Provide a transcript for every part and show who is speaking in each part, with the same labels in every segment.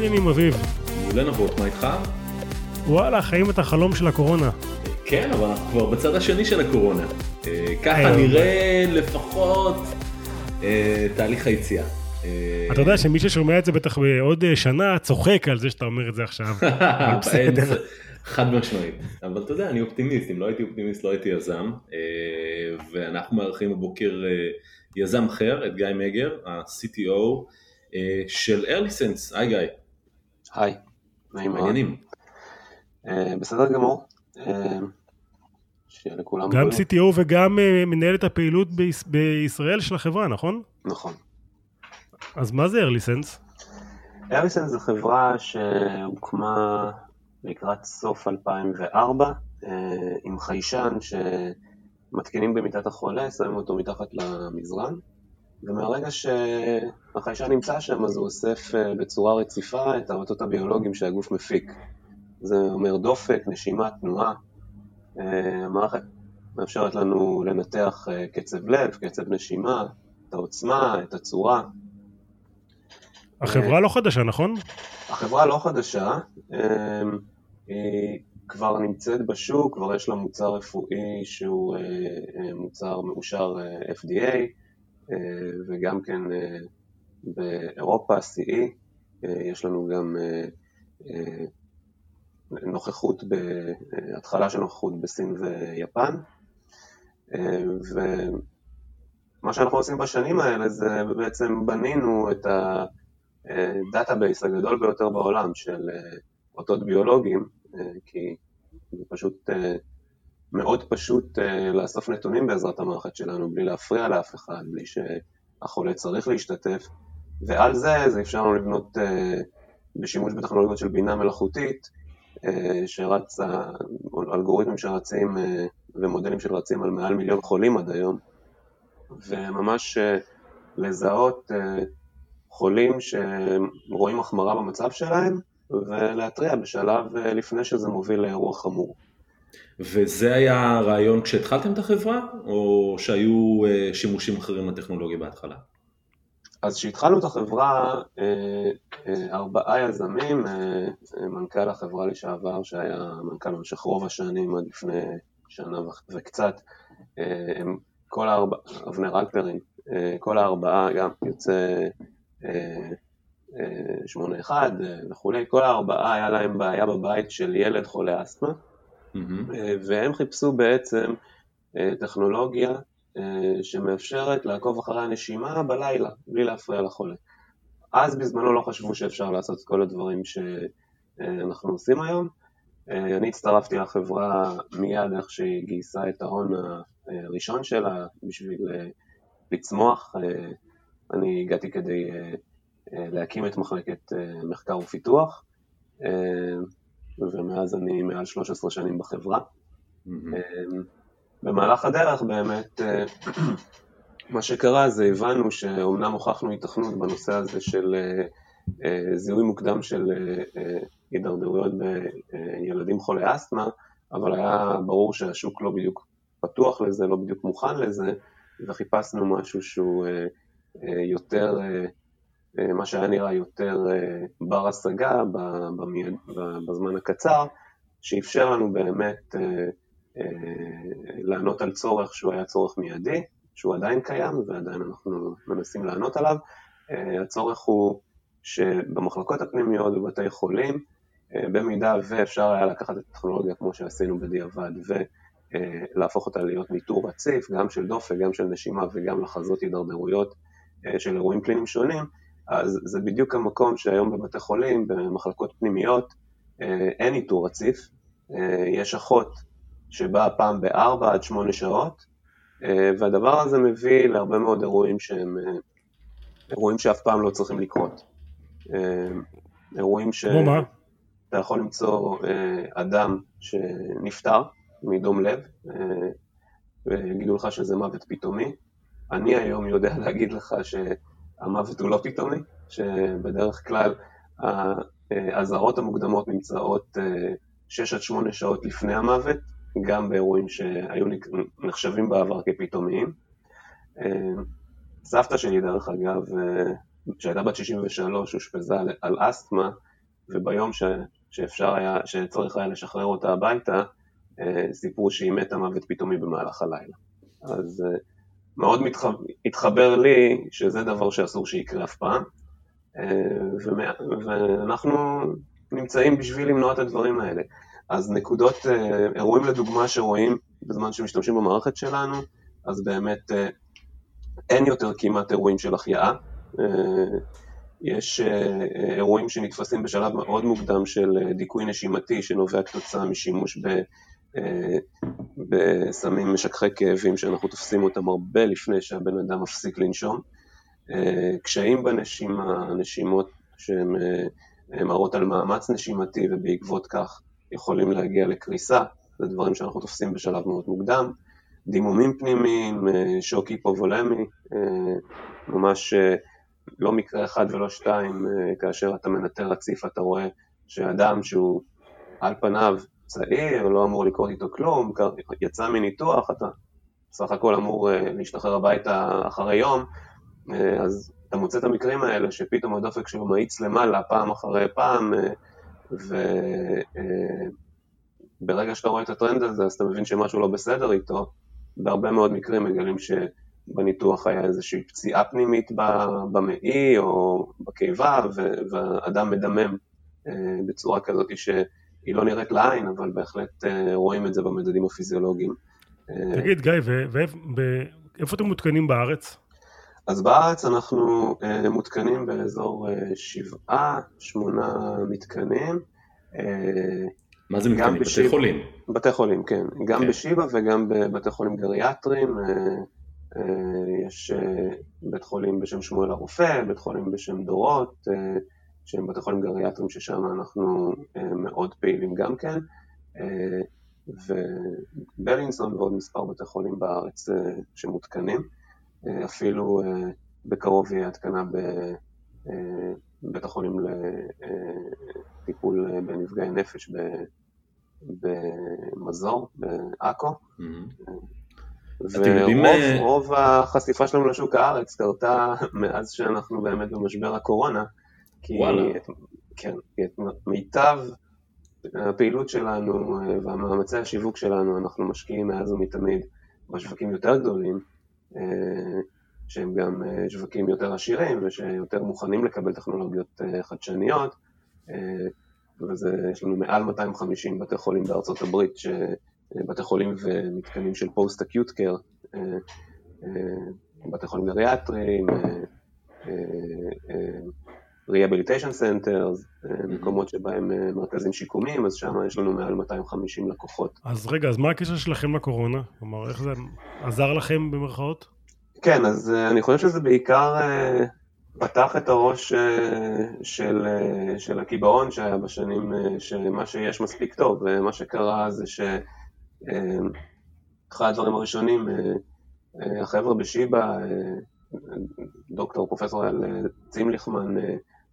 Speaker 1: העניינים אביב?
Speaker 2: מעולה נבות, מה איתך?
Speaker 1: וואלה, חיים את החלום של הקורונה.
Speaker 2: כן, אבל אנחנו כבר בצד השני של הקורונה. אה, ככה נראה לפחות אה, תהליך היציאה.
Speaker 1: אה, אתה יודע שמי ששומע את זה בטח בעוד שנה צוחק על זה שאתה אומר את זה עכשיו.
Speaker 2: חד משמעית. אבל אתה יודע, אני אופטימיסט, אם לא הייתי אופטימיסט לא הייתי יזם. ואנחנו מארחים בבוקר יזם אחר, את גיא מגר, ה-CTO של ארליסנס. היי גיא.
Speaker 3: היי,
Speaker 2: נעים מאוד. מעניינים.
Speaker 3: בסדר גמור. שיהיה לכולם
Speaker 1: גם. CTO וגם uh, מנהל את הפעילות ביש, בישראל של החברה, נכון?
Speaker 3: נכון.
Speaker 1: אז מה זה ארליסנס?
Speaker 3: ארליסנס זו חברה שהוקמה לקראת סוף 2004 uh, אה, עם חיישן שמתקינים במיטת החולה, שמים אותו מתחת למזרן ומהרגע שהחיישן נמצא שם אז הוא אוסף uh, בצורה רציפה את האותות הביולוגיים שהגוף מפיק. זה אומר דופק, נשימה, תנועה, אה, המערכת מאפשרת לנו לנתח אה, קצב לב, קצב נשימה, את העוצמה, את הצורה.
Speaker 1: החברה לא חדשה, נכון?
Speaker 3: החברה לא חדשה, אה, היא כבר נמצאת בשוק, כבר יש לה מוצר רפואי שהוא מוצר מאושר FDA, וגם כן באירופה, CE, יש לנו גם נוכחות, התחלה של נוכחות בסין ויפן. ומה שאנחנו עושים בשנים האלה זה בעצם בנינו את ה database הגדול ביותר בעולם של אותות ביולוגיים, כי זה פשוט מאוד פשוט לאסוף נתונים בעזרת המערכת שלנו, בלי להפריע לאף אחד, בלי שהחולה צריך להשתתף, ועל זה זה אפשר לנו לבנות בשימוש בטכנולוגיות של בינה מלאכותית, אה, שרץ, אלגוריתמים שרצים אה, ומודלים שרצים על מעל מיליון חולים עד היום, וממש אה, לזהות חולים שרואים החמרה במצב שלהם ולהתריע בשלב לפני שזה מוביל לאירוע חמור.
Speaker 2: וזה היה הרעיון כשהתחלתם את החברה, או שהיו שימושים אחרים לטכנולוגיה בהתחלה?
Speaker 3: אז כשהתחלנו את החברה, אה, אה, ארבעה יזמים, אה, מנכ"ל החברה לשעבר, שהיה מנכ"ל במשך רוב השנים עד לפני שנה וקצת, הם כל הארבעה, אבנר אלפרין, כל הארבעה גם יוצא שמונה אחד וכולי, כל הארבעה היה להם בעיה בבית של ילד חולה אסתמה, mm-hmm. והם חיפשו בעצם טכנולוגיה אה, שמאפשרת לעקוב אחרי הנשימה בלילה, בלי להפריע לחולה. אז בזמנו לא חשבו שאפשר לעשות את כל הדברים שאנחנו עושים היום. אה, אני הצטרפתי לחברה מיד איך שהיא גייסה את ההון הראשון שלה בשביל אה, לצמוח. אני הגעתי כדי להקים את מחלקת מחקר ופיתוח, ומאז אני מעל 13 שנים בחברה. Mm-hmm. במהלך הדרך באמת אה, מה שקרה זה הבנו שאומנם הוכחנו התכנות בנושא הזה של אה, אה, זיהוי מוקדם של הידרדרויות בילדים חולי אסתמה, אבל היה ברור שהשוק לא בדיוק פתוח לזה, לא בדיוק מוכן לזה, וחיפשנו משהו שהוא יותר, מה שהיה נראה יותר בר השגה בזמן הקצר, שאפשר לנו באמת אה, לענות על צורך שהוא היה צורך מיידי, שהוא עדיין קיים ועדיין אנחנו מנסים לענות עליו. אה, הצורך הוא שבמחלקות הפנימיות בבתי חולים, אה, במידה ואפשר היה לקחת את הטכנולוגיה כמו שעשינו בדיעבד ולהפוך אותה להיות ניטור רציף, גם של דופק, גם של נשימה וגם לחזות הידרדרויות של אירועים קליניים שונים, אז זה בדיוק המקום שהיום בבתי חולים, במחלקות פנימיות, אין ניטור רציף, יש אחות שבאה פעם בארבע עד שמונה שעות, אה, והדבר הזה מביא להרבה מאוד אירועים שהם אה, אירועים שאף פעם לא צריכים לקרות. אה, אירועים שאתה יכול למצוא אדם שנפטר מדום לב, ויגידו לך שזה מוות פתאומי. אני היום יודע להגיד לך שהמוות הוא לא פתאומי, שבדרך כלל האזהרות המוקדמות נמצאות 6 עד 8 שעות לפני המוות, גם באירועים שהיו נחשבים בעבר כפתאומיים. אה, סבתא שלי, דרך אגב, אה, שהייתה בת 63, אושפזה על אסתמה, וביום ש, שאפשר היה, שצריך היה לשחרר אותה הביתה, סיפרו שהיא מתה מוות פתאומי במהלך הלילה. אז מאוד מתחבר, התחבר לי שזה דבר שאסור שיקרה אף פעם, ואנחנו נמצאים בשביל למנוע את הדברים האלה. אז נקודות, אירועים לדוגמה שרואים בזמן שמשתמשים במערכת שלנו, אז באמת אין יותר כמעט אירועים של החייאה. יש אירועים שנתפסים בשלב מאוד מוקדם של דיכוי נשימתי שנובע כתוצאה משימוש. בסמים משככי כאבים שאנחנו תופסים אותם הרבה לפני שהבן אדם מפסיק לנשום. קשיים בנשימה, נשימות שהן מראות על מאמץ נשימתי ובעקבות כך יכולים להגיע לקריסה, זה דברים שאנחנו תופסים בשלב מאוד מוקדם. דימומים פנימיים, שוק היפובולמי, ממש לא מקרה אחד ולא שתיים, כאשר אתה מנטר רציף אתה רואה שאדם שהוא על פניו צעיר, לא אמור לקרות איתו כלום, יצא מניתוח, אתה סך הכל אמור להשתחרר הביתה אחרי יום, אז אתה מוצא את המקרים האלה שפתאום הדופק שלו מאיץ למעלה פעם אחרי פעם, וברגע שאתה רואה את הטרנד הזה אז אתה מבין שמשהו לא בסדר איתו, בהרבה מאוד מקרים מגלים שבניתוח היה איזושהי פציעה פנימית במעי או בקיבה, והאדם מדמם בצורה כזאת שהיא לא נראית לעין, אבל בהחלט רואים את זה במדדים הפיזיולוגיים.
Speaker 1: תגיד, גיא, ואיפה אתם מותקנים בארץ?
Speaker 3: אז בארץ אנחנו מותקנים באזור שבעה, שמונה מתקנים.
Speaker 2: מה זה מתקנים? בתי חולים?
Speaker 3: בתי חולים, כן. גם בשיבא וגם בבתי חולים גריאטריים. יש בית חולים בשם שמואל הרופא, בית חולים בשם דורות, שהם בתי חולים גריאטריים ששם אנחנו מאוד פעילים גם כן. ובלינסון ועוד מספר בתי חולים בארץ שמותקנים. אפילו בקרוב יהיה התקנה בבית החולים לטיפול בנפגעי נפש במזור, בעכו. ורוב החשיפה שלנו לשוק הארץ קרתה מאז שאנחנו באמת במשבר הקורונה, כי כן, את מיטב הפעילות שלנו והמאמצי השיווק שלנו אנחנו משקיעים מאז ומתמיד בשווקים יותר גדולים, שהם גם שווקים יותר עשירים ושיותר מוכנים לקבל טכנולוגיות חדשניות, ויש לנו מעל 250 בתי חולים בארצות הברית, בתי חולים ומתקנים של פוסט-אקיוט קר, בתי חולים גריאטריים, Rehabilitation Centers, מקומות שבהם מרכזים שיקומיים, אז שם יש לנו מעל 250 לקוחות.
Speaker 1: אז רגע, אז מה הקשר שלכם לקורונה? כלומר, איך זה עזר לכם במרכאות?
Speaker 3: כן, אז אני חושב שזה בעיקר פתח את הראש של, של הקיבעון שהיה בשנים, שמה שיש מספיק טוב, ומה שקרה זה שאחד הדברים הראשונים, החבר'ה בשיבא, דוקטור פרופסור צימליכמן,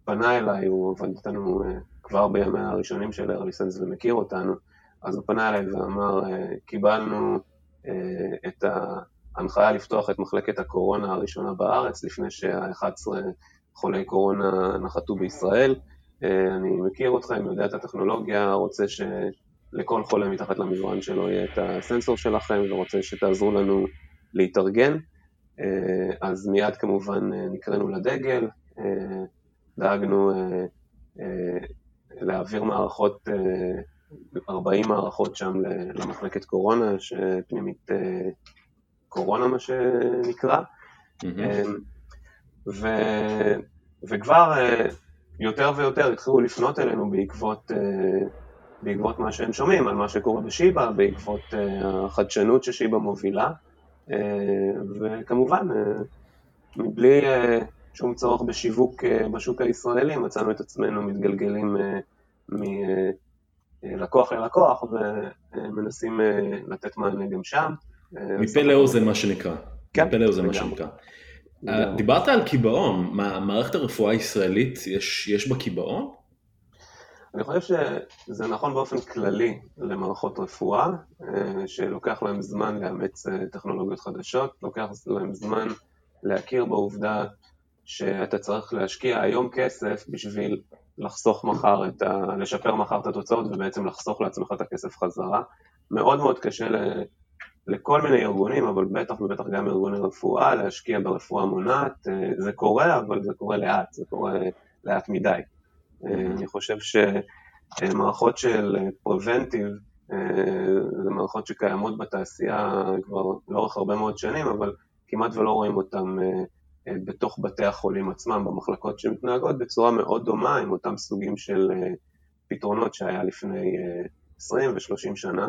Speaker 3: פנה אליי, הוא עבד איתנו כבר בימי הראשונים של ארליסנס ומכיר אותנו, אז הוא פנה אליי ואמר, קיבלנו את ההנחיה לפתוח את מחלקת הקורונה הראשונה בארץ, לפני שה-11 חולי קורונה נחתו בישראל. אני מכיר אתכם, יודע את הטכנולוגיה, רוצה שלכל חולה מתחת למזרן שלו יהיה את הסנסור שלכם, ורוצה שתעזרו לנו להתארגן. אז מיד כמובן נקראנו לדגל, דאגנו להעביר מערכות, 40 מערכות שם למחלקת קורונה, שפנימית קורונה מה שנקרא, ו, וכבר יותר ויותר התחילו לפנות אלינו בעקבות, בעקבות מה שהם שומעים על מה שקורה בשיבא, בעקבות החדשנות ששיבא מובילה, וכמובן מבלי שום צורך בשיווק בשוק הישראלי, מצאנו את עצמנו מתגלגלים מלקוח ללקוח ומנסים לתת מענה גם שם.
Speaker 2: מפה לאוזן מה שנקרא.
Speaker 3: כן.
Speaker 2: מפה לאוזן מה שנקרא. דיברת על קיבעון, מערכת הרפואה הישראלית, יש, יש בה קיבעון?
Speaker 3: אני חושב שזה נכון באופן כללי למערכות רפואה, שלוקח להם זמן לאמץ טכנולוגיות חדשות, לוקח להם זמן להכיר בעובדה שאתה צריך להשקיע היום כסף בשביל לחסוך מחר את ה... לשפר מחר את התוצאות ובעצם לחסוך לעצמך את הכסף חזרה. מאוד מאוד קשה ל... לכל מיני ארגונים, אבל בטח ובטח גם ארגוני רפואה, להשקיע ברפואה מונעת. זה קורה, אבל זה קורה לאט, זה קורה לאט מדי. אני חושב שמערכות של פרבנטיב, זה מערכות שקיימות בתעשייה כבר לאורך הרבה מאוד שנים, אבל כמעט ולא רואים אותן בתוך בתי החולים עצמם, במחלקות שמתנהגות בצורה מאוד דומה עם אותם סוגים של פתרונות שהיה לפני 20 ו-30 שנה.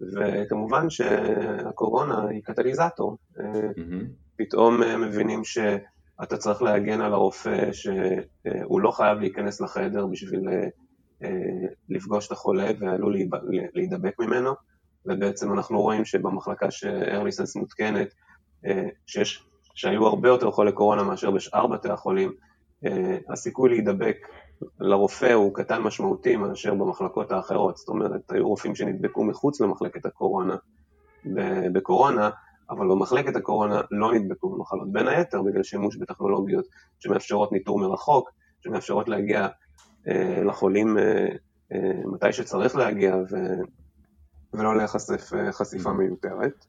Speaker 3: וכמובן שהקורונה היא קטליזטור. Mm-hmm. פתאום מבינים שאתה צריך להגן על הרופא שהוא לא חייב להיכנס לחדר בשביל לפגוש את החולה ועלול להידבק ממנו, ובעצם אנחנו רואים שבמחלקה שארליסנס מותקנת, שיש, שהיו הרבה יותר חולי קורונה מאשר בשאר בתי החולים, הסיכוי להידבק לרופא הוא קטן משמעותי מאשר במחלקות האחרות, זאת אומרת, היו רופאים שנדבקו מחוץ למחלקת הקורונה בקורונה, אבל במחלקת הקורונה לא נדבקו במחלות, בין היתר בגלל שימוש בטכנולוגיות שמאפשרות ניטור מרחוק, שמאפשרות להגיע אה, לחולים אה, אה, מתי שצריך להגיע ו... ולא להיחשף אה, חשיפה מיותרת.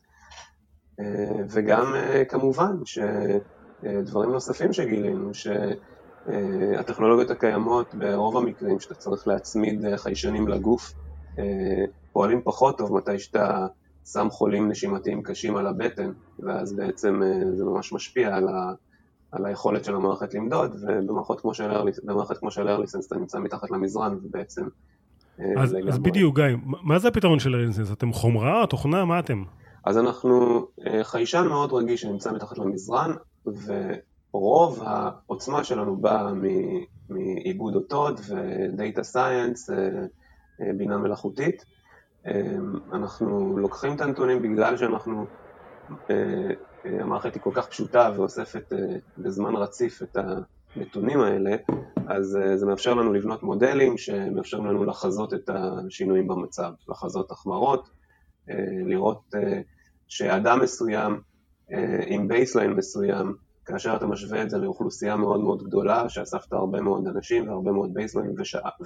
Speaker 3: אה, וגם אה, כמובן שדברים נוספים שגילינו, ש... אה, הקיימות ברוב המקרים שאתה צריך להצמיד אה, חיישנים לגוף אה, פועלים פחות טוב מתי שאתה שם חולים נשימתיים קשים על הבטן ואז בעצם זה ממש משפיע על, ה, על היכולת של המערכת למדוד ובמערכת כמו של ארליסנס אתה נמצא מתחת למזרן ובעצם
Speaker 1: אז, אז בדיוק גיא, מה זה הפתרון של ארליסנס? אתם חומרה, תוכנה, מה אתם?
Speaker 3: אז אנחנו חיישן מאוד רגיש שנמצא מתחת למזרן ו... רוב העוצמה שלנו באה מעיבוד אותות ודאטה סייאנס, אה, אה, בינה מלאכותית. אה, אנחנו לוקחים את הנתונים בגלל שאנחנו, המערכת היא כל כך פשוטה ואוספת בזמן רציף את הנתונים האלה, אז זה מאפשר לנו לבנות מודלים שמאפשרים לנו לחזות את השינויים במצב, לחזות החמרות, לראות שאדם מסוים עם baseline מסוים כאשר אתה משווה את זה לאוכלוסייה מאוד מאוד גדולה, שאספת הרבה מאוד אנשים והרבה מאוד בייסליינים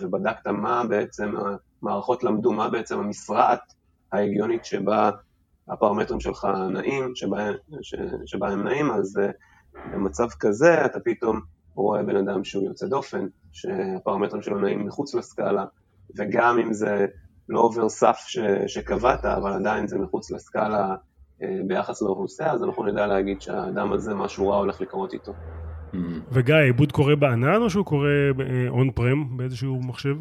Speaker 3: ובדקת מה בעצם המערכות למדו, מה בעצם המשרעת ההגיונית שבה הפרמטרים שלך נעים, שבה, ש, שבה הם נעים, אז במצב כזה אתה פתאום רואה בן אדם שהוא יוצא דופן, שהפרמטרים שלו נעים מחוץ לסקאלה, וגם אם זה לא עובר סף ש, שקבעת, אבל עדיין זה מחוץ לסקאלה אה, ביחס לאוכלוסייה, אז אנחנו נדע להגיד שהאדם הזה, משהו רע הולך לקרות איתו.
Speaker 1: Mm-hmm. וגיא, העיבוד קורה בענן או שהוא קורה און פרם באיזשהו מחשב?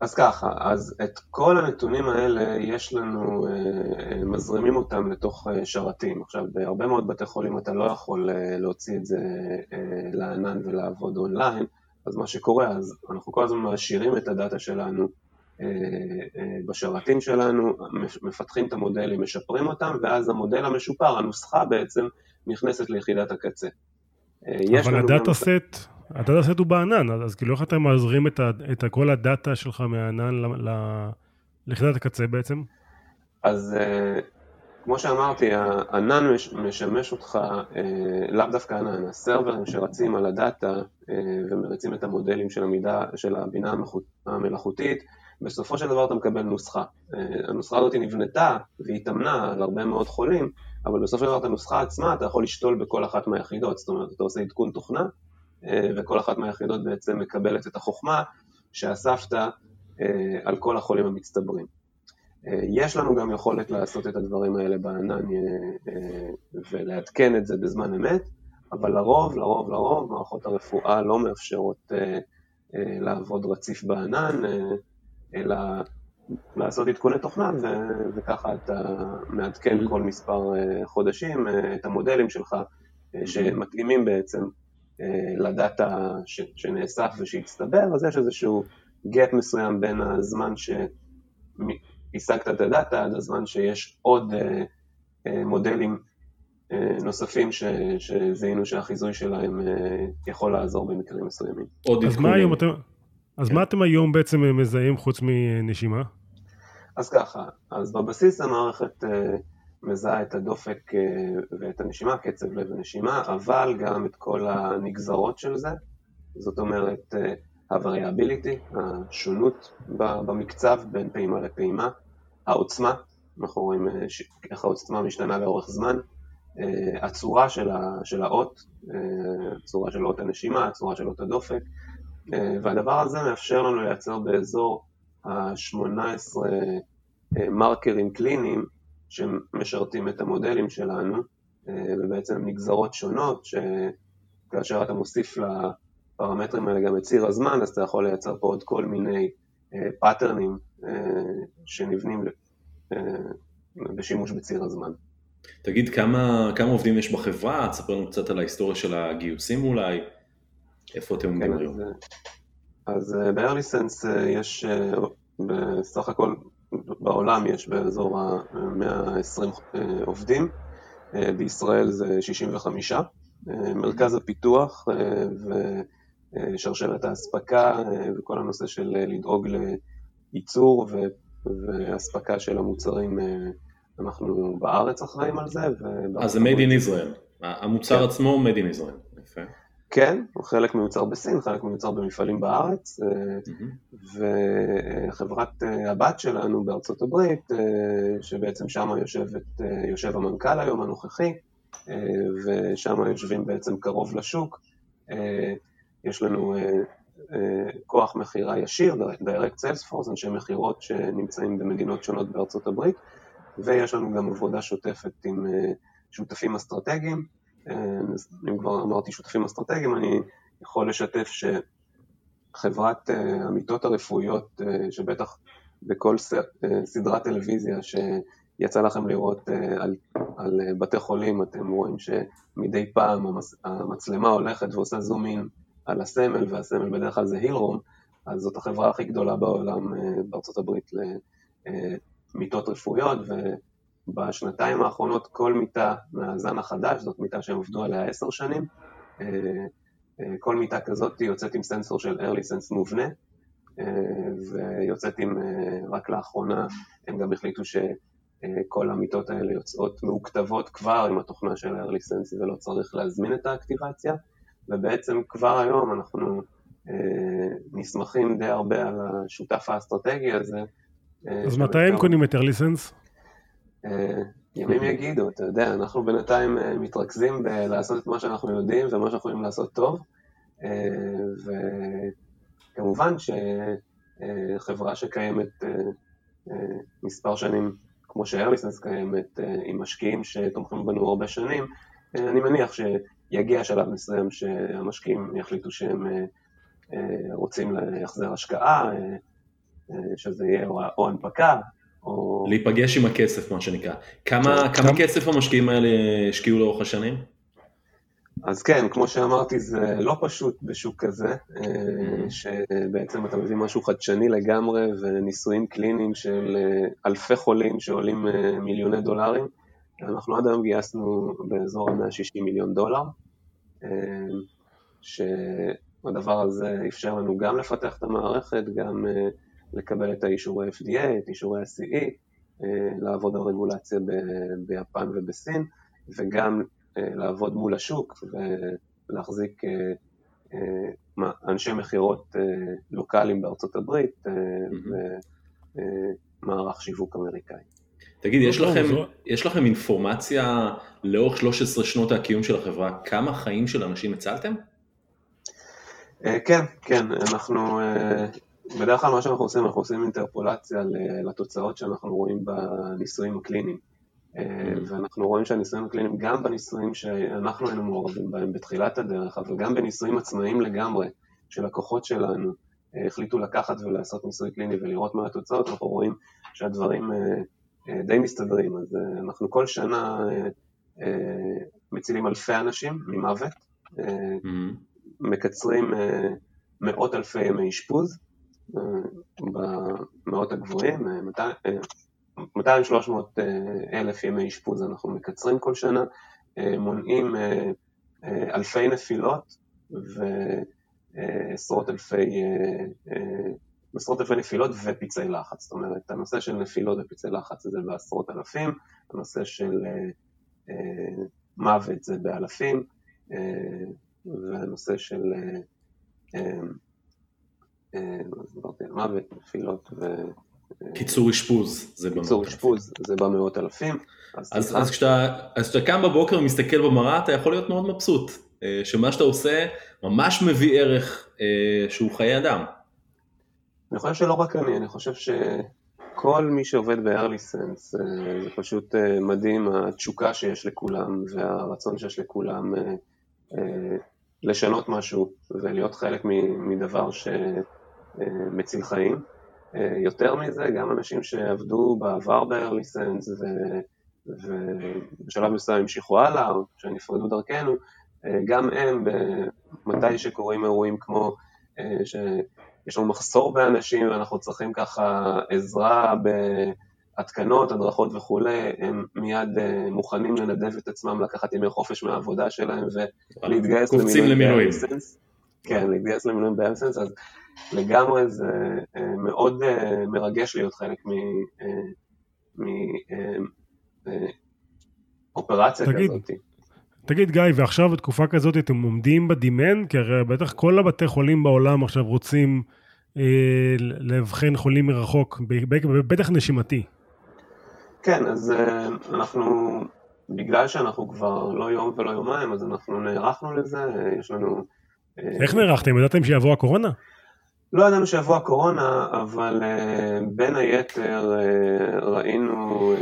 Speaker 3: אז ככה, אז את כל הנתונים האלה יש לנו, אה, מזרימים אותם לתוך אה, שרתים. עכשיו, בהרבה מאוד בתי חולים אתה לא יכול להוציא את זה לענן ולעבוד אונליין, אז מה שקורה, אז אנחנו כל הזמן מעשירים את הדאטה שלנו אה, אה, בשרתים שלנו, מפתחים את המודלים, משפרים אותם, ואז המודל המשופר, הנוסחה בעצם, נכנסת ליחידת הקצה.
Speaker 1: אה, אבל הדאטה סט, הדאטה סט הוא בענן, אז כאילו איך אתם מעזרים את, את כל הדאטה שלך מהענן ליחידת הקצה בעצם?
Speaker 3: אז כמו שאמרתי, הענן משמש אותך, לאו דווקא ענן, הסרברים שרצים על הדאטה ומריצים את המודלים של, המידה, של הבינה המלאכותית, בסופו של דבר אתה מקבל נוסחה. אה, הנוסחה הזאת נבנתה והיא תמנה על הרבה מאוד חולים, אבל בסופו של דבר את הנוסחה עצמה אתה יכול לשתול בכל אחת מהיחידות, זאת אומרת אתה עושה עדכון תוכנה אה, וכל אחת מהיחידות בעצם מקבלת את החוכמה שאספת אה, על כל החולים המצטברים. יש לנו גם יכולת לעשות את הדברים האלה בענן ולעדכן את זה בזמן אמת, אבל לרוב, לרוב, לרוב מערכות הרפואה לא מאפשרות לעבוד רציף בענן, אלא לעשות עדכוני תוכנה ו- וככה אתה מעדכן כל מספר אה, חודשים אה, את המודלים שלך אה, שמתאימים בעצם לדאטה ש- שנאסף ושהצטבר, אז יש איזשהו gap מסוים בין הזמן שהשגת את הדאטה עד הזמן שיש עוד מודלים נוספים ש- שזיהינו שהחיזוי שלהם יכול לעזור במקרים מסוימים.
Speaker 1: אז מה היום אתם... אז כן. מה אתם היום בעצם מזהים חוץ מנשימה?
Speaker 3: אז ככה, אז בבסיס המערכת uh, מזהה את הדופק uh, ואת הנשימה, קצב לב ונשימה, אבל גם את כל הנגזרות של זה, זאת אומרת ה-variability, השונות במקצב בין פעימה לפעימה, העוצמה, אנחנו רואים איך העוצמה משתנה לאורך זמן, הצורה של האות, הצורה של אות הנשימה, הצורה של אות הדופק, והדבר הזה מאפשר לנו לייצר באזור ה-18 מרקרים קליניים שמשרתים את המודלים שלנו, ובעצם נגזרות שונות, שכאשר אתה מוסיף לפרמטרים האלה גם את ציר הזמן, אז אתה יכול לייצר פה עוד כל מיני patterns שנבנים בשימוש בציר הזמן.
Speaker 2: תגיד, כמה, כמה עובדים יש בחברה? תספר לנו קצת על ההיסטוריה של הגיוסים אולי, איפה אתם עומדים כן, היום?
Speaker 3: אז ב-early sense יש בסך הכל בעולם יש באזור ה-120 עובדים, בישראל זה 65. מרכז הפיתוח ושרשרת האספקה וכל הנושא של לדאוג לייצור ואספקה של המוצרים, אנחנו בארץ אחראים על זה.
Speaker 2: אז זה made in Israel, המוצר כן. עצמו made in Israel, יפה.
Speaker 3: כן, חלק מיוצר בסין, חלק מיוצר במפעלים בארץ, mm-hmm. וחברת אה, הבת שלנו בארצות הברית, אה, שבעצם שם יושבת, יושב המנכ"ל היום הנוכחי, ושם יושבים בעצם קרוב לשוק, יש לנו כוח מכירה ישיר, direct sales force, אנשי מכירות שנמצאים במדינות שונות בארצות הברית, ויש לנו גם עבודה שוטפת עם שותפים אסטרטגיים, אם כבר אמרתי שותפים אסטרטגיים, אני יכול לשתף שחברת המיטות הרפואיות, שבטח בכל סדרת טלוויזיה שיצא לכם לראות על, על בתי חולים, אתם רואים שמדי פעם המצלמה הולכת ועושה זום אין על הסמל, והסמל בדרך כלל זה הילרום, אז זאת החברה הכי גדולה בעולם בארצות הברית למיטות רפואיות, בשנתיים האחרונות כל מיטה מהזן החדש, זאת מיטה שהם עבדו עליה עשר שנים, אה, אה, כל מיטה כזאת יוצאת עם סנסור של early sense מובנה, אה, ויוצאת עם, רק לאחרונה הם גם החליטו שכל המיטות האלה יוצאות מאוכתבות כבר עם התוכנה של early sense ולא צריך להזמין את האקטיבציה, ובעצם כבר היום אנחנו נסמכים די הרבה על השותף האסטרטגי הזה.
Speaker 1: אז מתי הם קונים את early sense?
Speaker 3: אה, ימים יגידו, אתה יודע, אנחנו בינתיים אה, מתרכזים בלעשות את מה שאנחנו יודעים ומה שאנחנו יכולים לעשות טוב, אה, וכמובן שחברה שקיימת מספר שנים, כמו שארליסנס קיימת, עם משקיעים שתומכים בנו הרבה שנים, אני מניח שיגיע שלב מסוים שהמשקיעים יחליטו שהם רוצים להחזר השקעה, שזה יהיה או הנפקה,
Speaker 2: או... להיפגש עם הכסף, מה שנקרא. כמה, כמה כסף המשקיעים האלה השקיעו לאורך השנים?
Speaker 3: אז כן, כמו שאמרתי, זה לא פשוט בשוק כזה, אה, שבעצם אתה מביא משהו חדשני לגמרי וניסויים קליניים של אה, אלפי חולים שעולים אה, מיליוני דולרים. אנחנו עד היום גייסנו באזור ה-160 מיליון דולר, שהדבר הזה אפשר לנו גם לפתח את המערכת, גם לקבל את האישורי FDA, את אישורי ה-CE, אה, לעבוד על רגולציה ביפן ובסין, וגם אה, לעבוד מול השוק ולהחזיק אה, אנשי מכירות לוקאליים בארצות הברית ומערך שיווק אמריקאי.
Speaker 2: תגיד, יש לכם, יש לכם אינפורמציה לאורך 13 שנות הקיום של החברה, כמה חיים של אנשים הצלתם?
Speaker 3: כן, כן, אנחנו בדרך כלל מה שאנחנו עושים, אנחנו עושים אינטרפולציה לתוצאות שאנחנו רואים בניסויים הקליניים. אה, ואנחנו רואים שהניסויים הקליניים, גם בניסויים שאנחנו היינו מעורבים בהם בתחילת הדרך, אבל גם בניסויים עצמאיים לגמרי, שלקוחות שלנו אה, החליטו לקחת ולעשות ניסוי קליני ולראות מה התוצאות, אנחנו רואים שהדברים אה, די מסתדרים. אז אנחנו כל שנה מצילים אלפי אנשים ממוות, מקצרים מאות אלפי ימי אשפוז, במאות הגבוהים, 200-300 אלף ימי אשפוז אנחנו מקצרים כל שנה, מונעים אלפי נפילות ועשרות אלפי, עשרות אלפי נפילות ופצעי לחץ, זאת אומרת הנושא של נפילות ופצעי לחץ זה בעשרות אלפים, הנושא של מוות זה באלפים והנושא של דיברתי על מוות, נפילות ו...
Speaker 2: קיצור אשפוז,
Speaker 3: זה במאות קיצור אשפוז, זה במאות אלפים.
Speaker 2: אז, אז, אז, כשאתה, אז כשאתה קם בבוקר ומסתכל במראה, אתה יכול להיות מאוד מבסוט, אה, שמה שאתה עושה ממש מביא ערך אה, שהוא חיי אדם.
Speaker 3: אני חושב שלא רק אני, אני חושב שכל מי שעובד ב-early sense, אה, זה פשוט מדהים התשוקה שיש לכולם והרצון שיש לכולם לשנות משהו ולהיות חלק מדבר שמציל חיים. יותר מזה, גם אנשים שעבדו בעבר ב-early sense ובשלב מסוים המשיכו הלאה, או שנפרדו דרכנו, גם הם, מתי שקורים אירועים כמו שיש לנו מחסור באנשים ואנחנו צריכים ככה עזרה בהתקנות, הדרכות וכולי, הם מיד אה, מוכנים לנדב את עצמם, לקחת ימי חופש מהעבודה שלהם ולהתגייס
Speaker 2: למילואים
Speaker 3: באמסנס. כן, להתגייס למילואים באמסנס, אז לגמרי זה אה, מאוד אה, מרגש להיות חלק מאופרציה כזאת.
Speaker 1: תגיד גיא, ועכשיו בתקופה כזאת אתם עומדים בדימן? כי הרי בטח כל הבתי חולים בעולם עכשיו רוצים אה, לאבחן חולים מרחוק, בטח נשימתי.
Speaker 3: כן, אז אה, אנחנו, בגלל שאנחנו כבר לא יום ולא יומיים, אז אנחנו נערכנו לזה, אה, יש לנו...
Speaker 1: אה, איך נערכתם? ידעתם שיבוא הקורונה?
Speaker 3: לא ידענו שיבוא הקורונה, אבל uh, בין היתר uh, ראינו uh,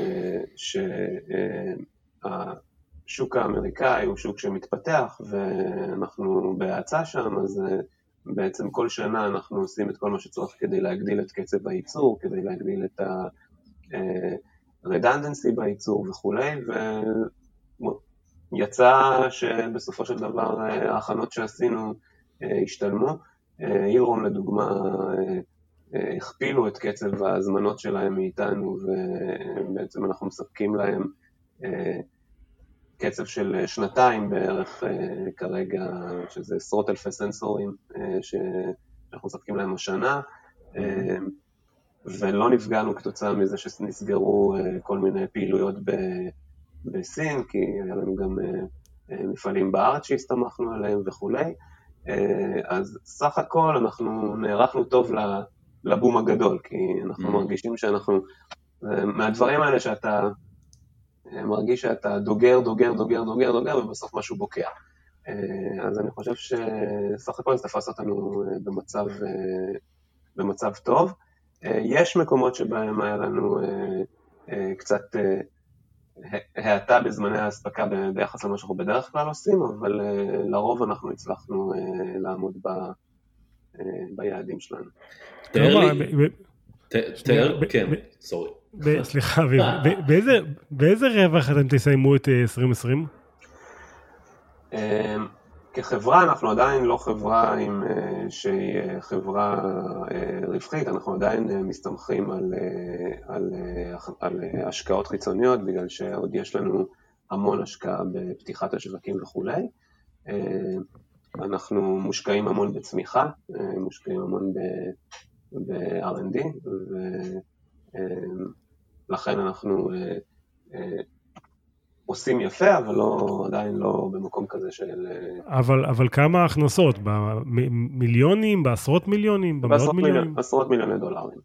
Speaker 3: שהשוק האמריקאי הוא שוק שמתפתח ואנחנו בהאצה שם, אז בעצם כל שנה אנחנו עושים את כל מה שצריך כדי להגדיל את קצב הייצור, כדי להגדיל את ה-redundancy בייצור וכולי, ויצא שבסופו של דבר ההכנות שעשינו השתלמו. אילרון לדוגמה אה, אה, הכפילו את קצב ההזמנות שלהם מאיתנו ובעצם אנחנו מספקים להם אה, קצב של שנתיים בערך כרגע, שזה עשרות אלפי סנסורים שאנחנו מספקים להם השנה ולא נפגענו כתוצאה מזה שנסגרו כל מיני פעילויות בסין, כי היה לנו גם מפעלים בארץ שהסתמכנו עליהם וכולי. אה, אז סך הכל אנחנו נערכנו טוב לבום הגדול, כי אנחנו mm. מרגישים שאנחנו, מהדברים האלה שאתה אה, מרגיש שאתה דוגר, דוגר, דוגר, דוגר, דוגר, ובסוף משהו בוקע. אה, אז אני חושב שסך הכל זה תפס אותנו במצב, במצב טוב. יש מקומות שבהם היה לנו קצת האטה בזמני האספקה ביחס למה שאנחנו בדרך כלל עושים, אבל אה, לרוב אנחנו הצלחנו אה, לעמוד ב, אה, ביעדים שלנו.
Speaker 2: תאר לי, תאר, כן, סורי.
Speaker 1: סליחה, באיזה רווח אתם תסיימו את 2020?
Speaker 3: כחברה אנחנו עדיין לא חברה עם, אה, שהיא אה, חברה אה, רווחית, אנחנו עדיין מסתמכים על, על, על השקעות חיצוניות בגלל שעוד יש לנו המון השקעה בפתיחת השווקים וכולי. אנחנו מושקעים המון בצמיחה, מושקעים המון ב-R&D ולכן אנחנו עושים יפה, אבל לא, עדיין לא במקום כזה של...
Speaker 1: אה, אבל, אבל כמה הכנסות? במיליונים? בעשרות מיליונים?
Speaker 3: במאות מיליונים? מיליון, עשרות מיליוני דולרים.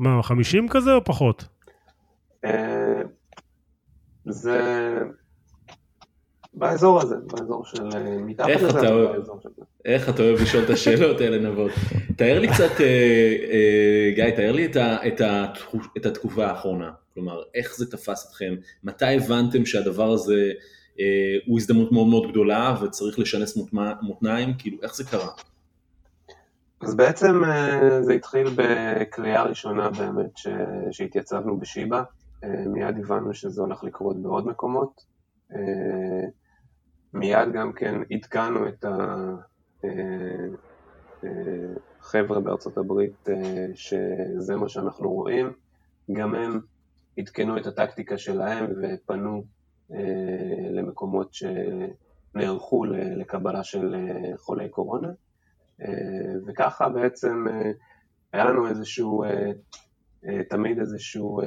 Speaker 1: מה, 50 כזה או פחות?
Speaker 3: אה, זה באזור הזה, באזור של אה, מתחת לזה, באזור של זה.
Speaker 2: איך אתה אוהב לשאול את השאלות האלה נבות. תאר לי קצת, גיא, תאר לי את התקופה האחרונה. כלומר, איך זה תפס אתכם? מתי הבנתם שהדבר הזה אה, הוא הזדמנות מאוד מאוד גדולה וצריך לשנס מותניים? כאילו, איך זה קרה?
Speaker 3: אז בעצם אה, זה התחיל בקריאה ראשונה באמת ש... שהתייצבנו בשיבא. אה, מיד הבנו שזה הולך לקרות בעוד מקומות. אה, מיד גם כן עדכנו את החבר'ה בארצות הברית שזה מה שאנחנו רואים. גם הם עדכנו את הטקטיקה שלהם ופנו אה, למקומות שנערכו לקבלה של אה, חולי קורונה. אה, וככה בעצם היה לנו איזשהו, תמיד איזשהו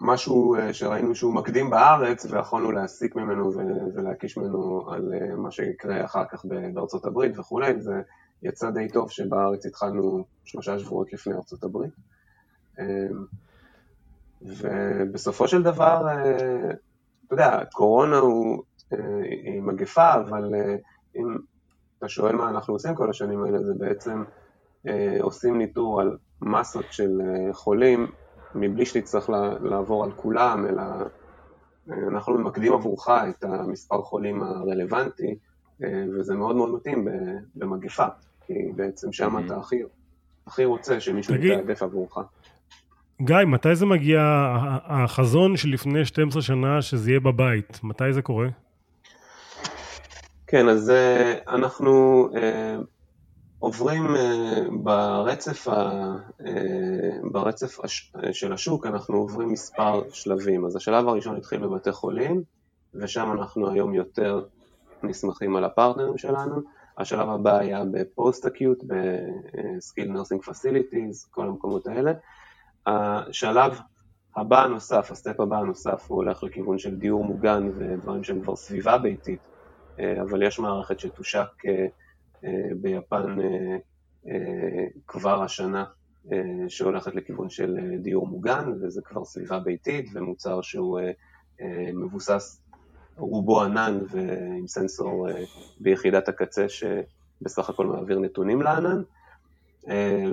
Speaker 3: משהו שראינו שהוא מקדים בארץ ויכולנו להסיק ממנו ולהקיש ממנו על מה שיקרה אחר כך בארצות הברית וכולי, זה יצא די טוב שבארץ התחלנו שלושה שבועות לפני ארצות הברית. ובסופו של דבר, אתה יודע, קורונה הוא, היא מגפה, אבל אם אתה שואל מה אנחנו עושים כל השנים האלה, זה בעצם עושים ניטור על מסות של חולים מבלי שתצטרך לעבור על כולם, אלא אנחנו ממקדים עבורך את המספר חולים הרלוונטי, וזה מאוד מאוד מתאים במגפה, כי בעצם שם אתה הכי, הכי רוצה שמישהו יתעדף עבורך.
Speaker 1: גיא, מתי זה מגיע, החזון של לפני 12 שנה שזה יהיה בבית, מתי זה קורה?
Speaker 3: כן, אז אנחנו עוברים ברצף, ה, ברצף של השוק, אנחנו עוברים מספר שלבים. אז השלב הראשון התחיל בבתי חולים, ושם אנחנו היום יותר נסמכים על הפרטנרים שלנו. השלב הבא היה ב post-acute, ב skilled nursing facilities, כל המקומות האלה. השלב הבא הנוסף, ה step הבא הנוסף, הוא הולך לכיוון של דיור מוגן ודברים שהם כבר סביבה ביתית, אבל יש מערכת שתושק ביפן כבר השנה שהולכת לכיוון של דיור מוגן, וזה כבר סביבה ביתית ומוצר שהוא מבוסס רובו ענן ועם סנסור ביחידת הקצה שבסך הכל מעביר נתונים לענן.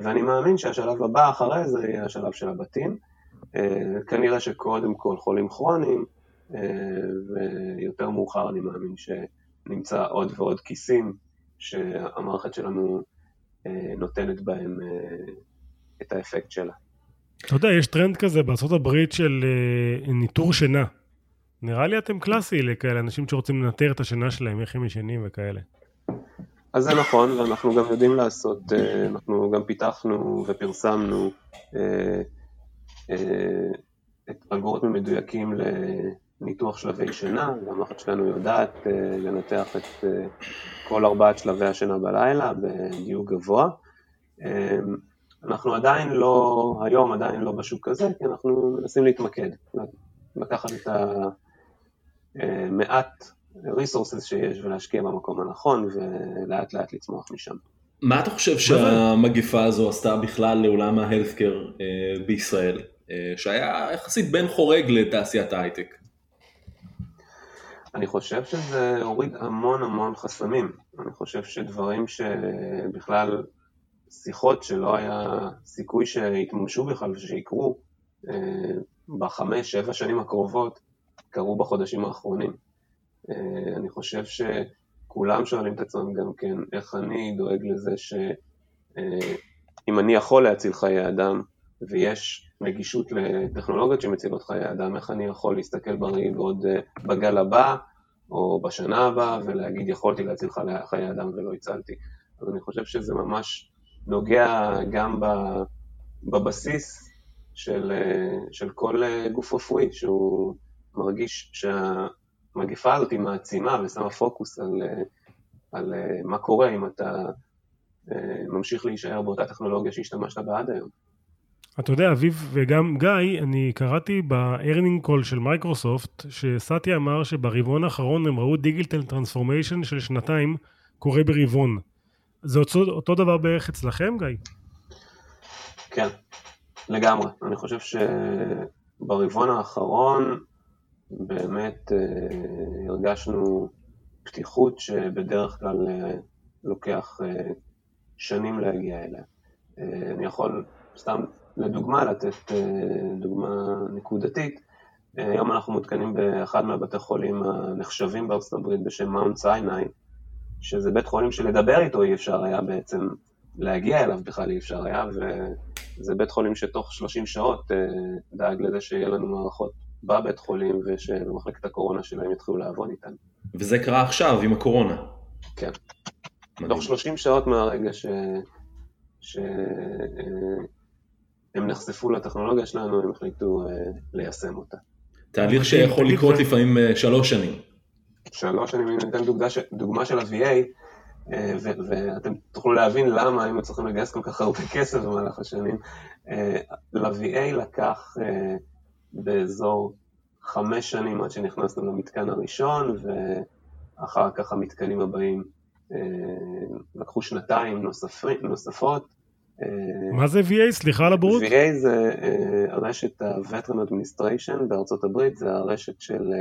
Speaker 3: ואני מאמין שהשלב הבא אחרי זה יהיה השלב של הבתים. כנראה שקודם כל חולים כרוניים, ויותר מאוחר אני מאמין שנמצא עוד ועוד כיסים שהמערכת שלנו נותנת בהם את האפקט שלה.
Speaker 1: אתה יודע, יש טרנד כזה בארה"ב של ניטור שינה. נראה לי אתם קלאסי לכאלה אנשים שרוצים לנטר את השינה שלהם, איך הם ישנים וכאלה.
Speaker 3: אז זה נכון, ואנחנו גם יודעים לעשות, אנחנו גם פיתחנו ופרסמנו את אלגוריתמים מדויקים לניתוח שלבי שינה, והמערכת שלנו יודעת לנתח את כל ארבעת שלבי השינה בלילה בדיוק גבוה. אנחנו עדיין לא, היום עדיין לא בשוק הזה, כי אנחנו מנסים להתמקד, לקחת את המעט resources שיש ולהשקיע במקום הנכון ולאט לאט לצמוח משם.
Speaker 2: מה אתה חושב שהמגפה הזו עשתה בכלל לעולם ההלסקר בישראל, שהיה יחסית בן חורג לתעשיית ההייטק?
Speaker 3: אני חושב שזה הוריד המון המון חסמים. אני חושב שדברים שבכלל, שיחות שלא היה סיכוי שיתממשו בכלל ושיקרו בחמש, שבע שנים הקרובות, קרו בחודשים האחרונים. אני חושב שכולם שואלים את עצמם גם כן, איך אני דואג לזה שאם אני יכול להציל חיי אדם, ויש נגישות לטכנולוגיות שמצילות חיי אדם, איך אני יכול להסתכל בראי בעוד בגל הבא, או בשנה הבאה, ולהגיד יכולתי להציל חיי אדם ולא הצלתי. אז אני חושב שזה ממש נוגע גם בבסיס של, של כל גוף רפואי, שהוא מרגיש שהמגפה הזאת היא מעצימה ושמה פוקוס על, על מה קורה אם אתה ממשיך להישאר באותה טכנולוגיה שהשתמשת בה עד היום.
Speaker 1: אתה יודע, אביב וגם גיא, אני קראתי ב-earning call של מייקרוסופט, שסאטיה אמר שברבעון האחרון הם ראו digital transformation של שנתיים קורה ברבעון. זה אותו, אותו דבר בערך אצלכם, גיא?
Speaker 3: כן, לגמרי. אני חושב שברבעון האחרון באמת אה, הרגשנו פתיחות שבדרך כלל אה, לוקח אה, שנים להגיע אליה. אני יכול סתם לדוגמה, לתת דוגמה נקודתית, היום אנחנו מותקנים באחד מהבתי חולים הנחשבים בארצות הברית בשם מאונט סיני, שזה בית חולים שלדבר איתו אי אפשר היה בעצם להגיע אליו בכלל אי אפשר היה, וזה בית חולים שתוך 30 שעות דאג לזה שיהיה לנו מערכות בבית חולים ושבמחלקת הקורונה שלהם יתחילו לעבוד איתנו.
Speaker 2: וזה קרה עכשיו עם הקורונה.
Speaker 3: כן. מדהים. תוך 30 שעות מהרגע ש... ש... הם נחשפו לטכנולוגיה שלנו, הם החליטו uh, ליישם אותה.
Speaker 2: תהליך שיכול לקרות לפעמים uh, שלוש שנים.
Speaker 3: שלוש שנים, אני אתן דוגמה, דוגמה של ה-VA, ואתם תוכלו להבין למה היינו צריכים לגייס כל כך הרבה כסף במהלך השנים. ל-VA לקח באזור חמש שנים עד שנכנסנו למתקן הראשון, ואחר כך המתקנים הבאים אה, לקחו שנתיים נוספים, נוספות.
Speaker 1: אה, מה זה VA? סליחה על הבורות?
Speaker 3: VA זה הרשת ה-Veteran Administration בארצות הברית, זה הרשת של,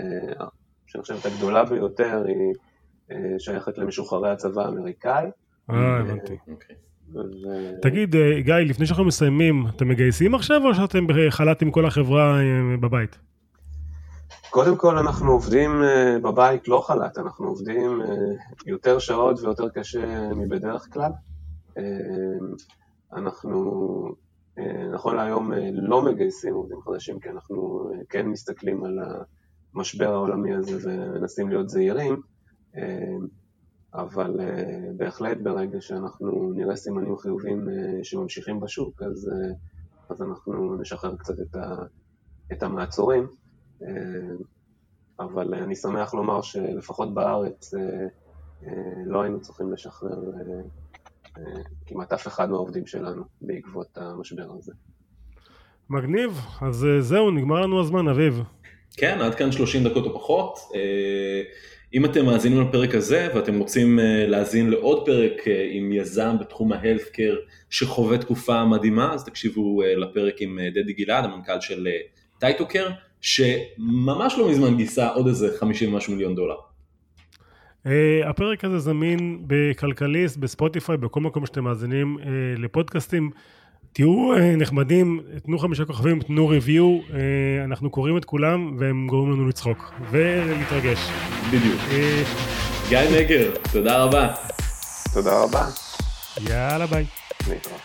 Speaker 3: שאני חושבת הגדולה ביותר, היא שייכת למשוחררי הצבא האמריקאי.
Speaker 1: אה, הבנתי. אוקיי. תגיד, גיא, לפני שאנחנו מסיימים, אתם מגייסים עכשיו או שאתם בחל"ת עם כל החברה בבית?
Speaker 3: קודם כל אנחנו עובדים אה, בבית לא חל"ת, אנחנו עובדים אה, יותר שעות ויותר קשה מבדרך כלל. אה, אנחנו נכון להיום לא מגייסים עובדים חדשים כי אנחנו כן מסתכלים על המשבר העולמי הזה ומנסים להיות זהירים, אבל בהחלט ברגע שאנחנו נראה סימנים חיובים שממשיכים בשוק אז, אז אנחנו נשחרר קצת את המעצורים. אה, אבל אני שמח לומר שלפחות בארץ אה, אה, לא היינו צריכים לשחרר כמעט אף אחד מהעובדים שלנו בעקבות המשבר הזה.
Speaker 1: מגניב, אז זהו, נגמר לנו הזמן, אביב.
Speaker 2: כן, עד כאן 30 דקות או פחות. אם אתם מאזינים לפרק הזה ואתם רוצים להאזין לעוד פרק עם יזם בתחום ההלפקר שחווה תקופה מדהימה, אז תקשיבו לפרק עם דדי גלעד, המנכ"ל של טייטוקר. שממש לא מזמן גייסה עוד איזה 50 משהו מיליון דולר.
Speaker 1: הפרק הזה זמין בכלכליסט, בספוטיפיי, בכל מקום שאתם מאזינים לפודקאסטים. תהיו uh, נחמדים, תנו חמישה כוכבים, תנו ריוויו, uh, אנחנו קוראים את כולם והם גורמים לנו לצחוק ולהתרגש.
Speaker 2: בדיוק. Uh, גיא נגר, תודה רבה.
Speaker 3: תודה רבה.
Speaker 1: יאללה ביי.
Speaker 3: להתראות.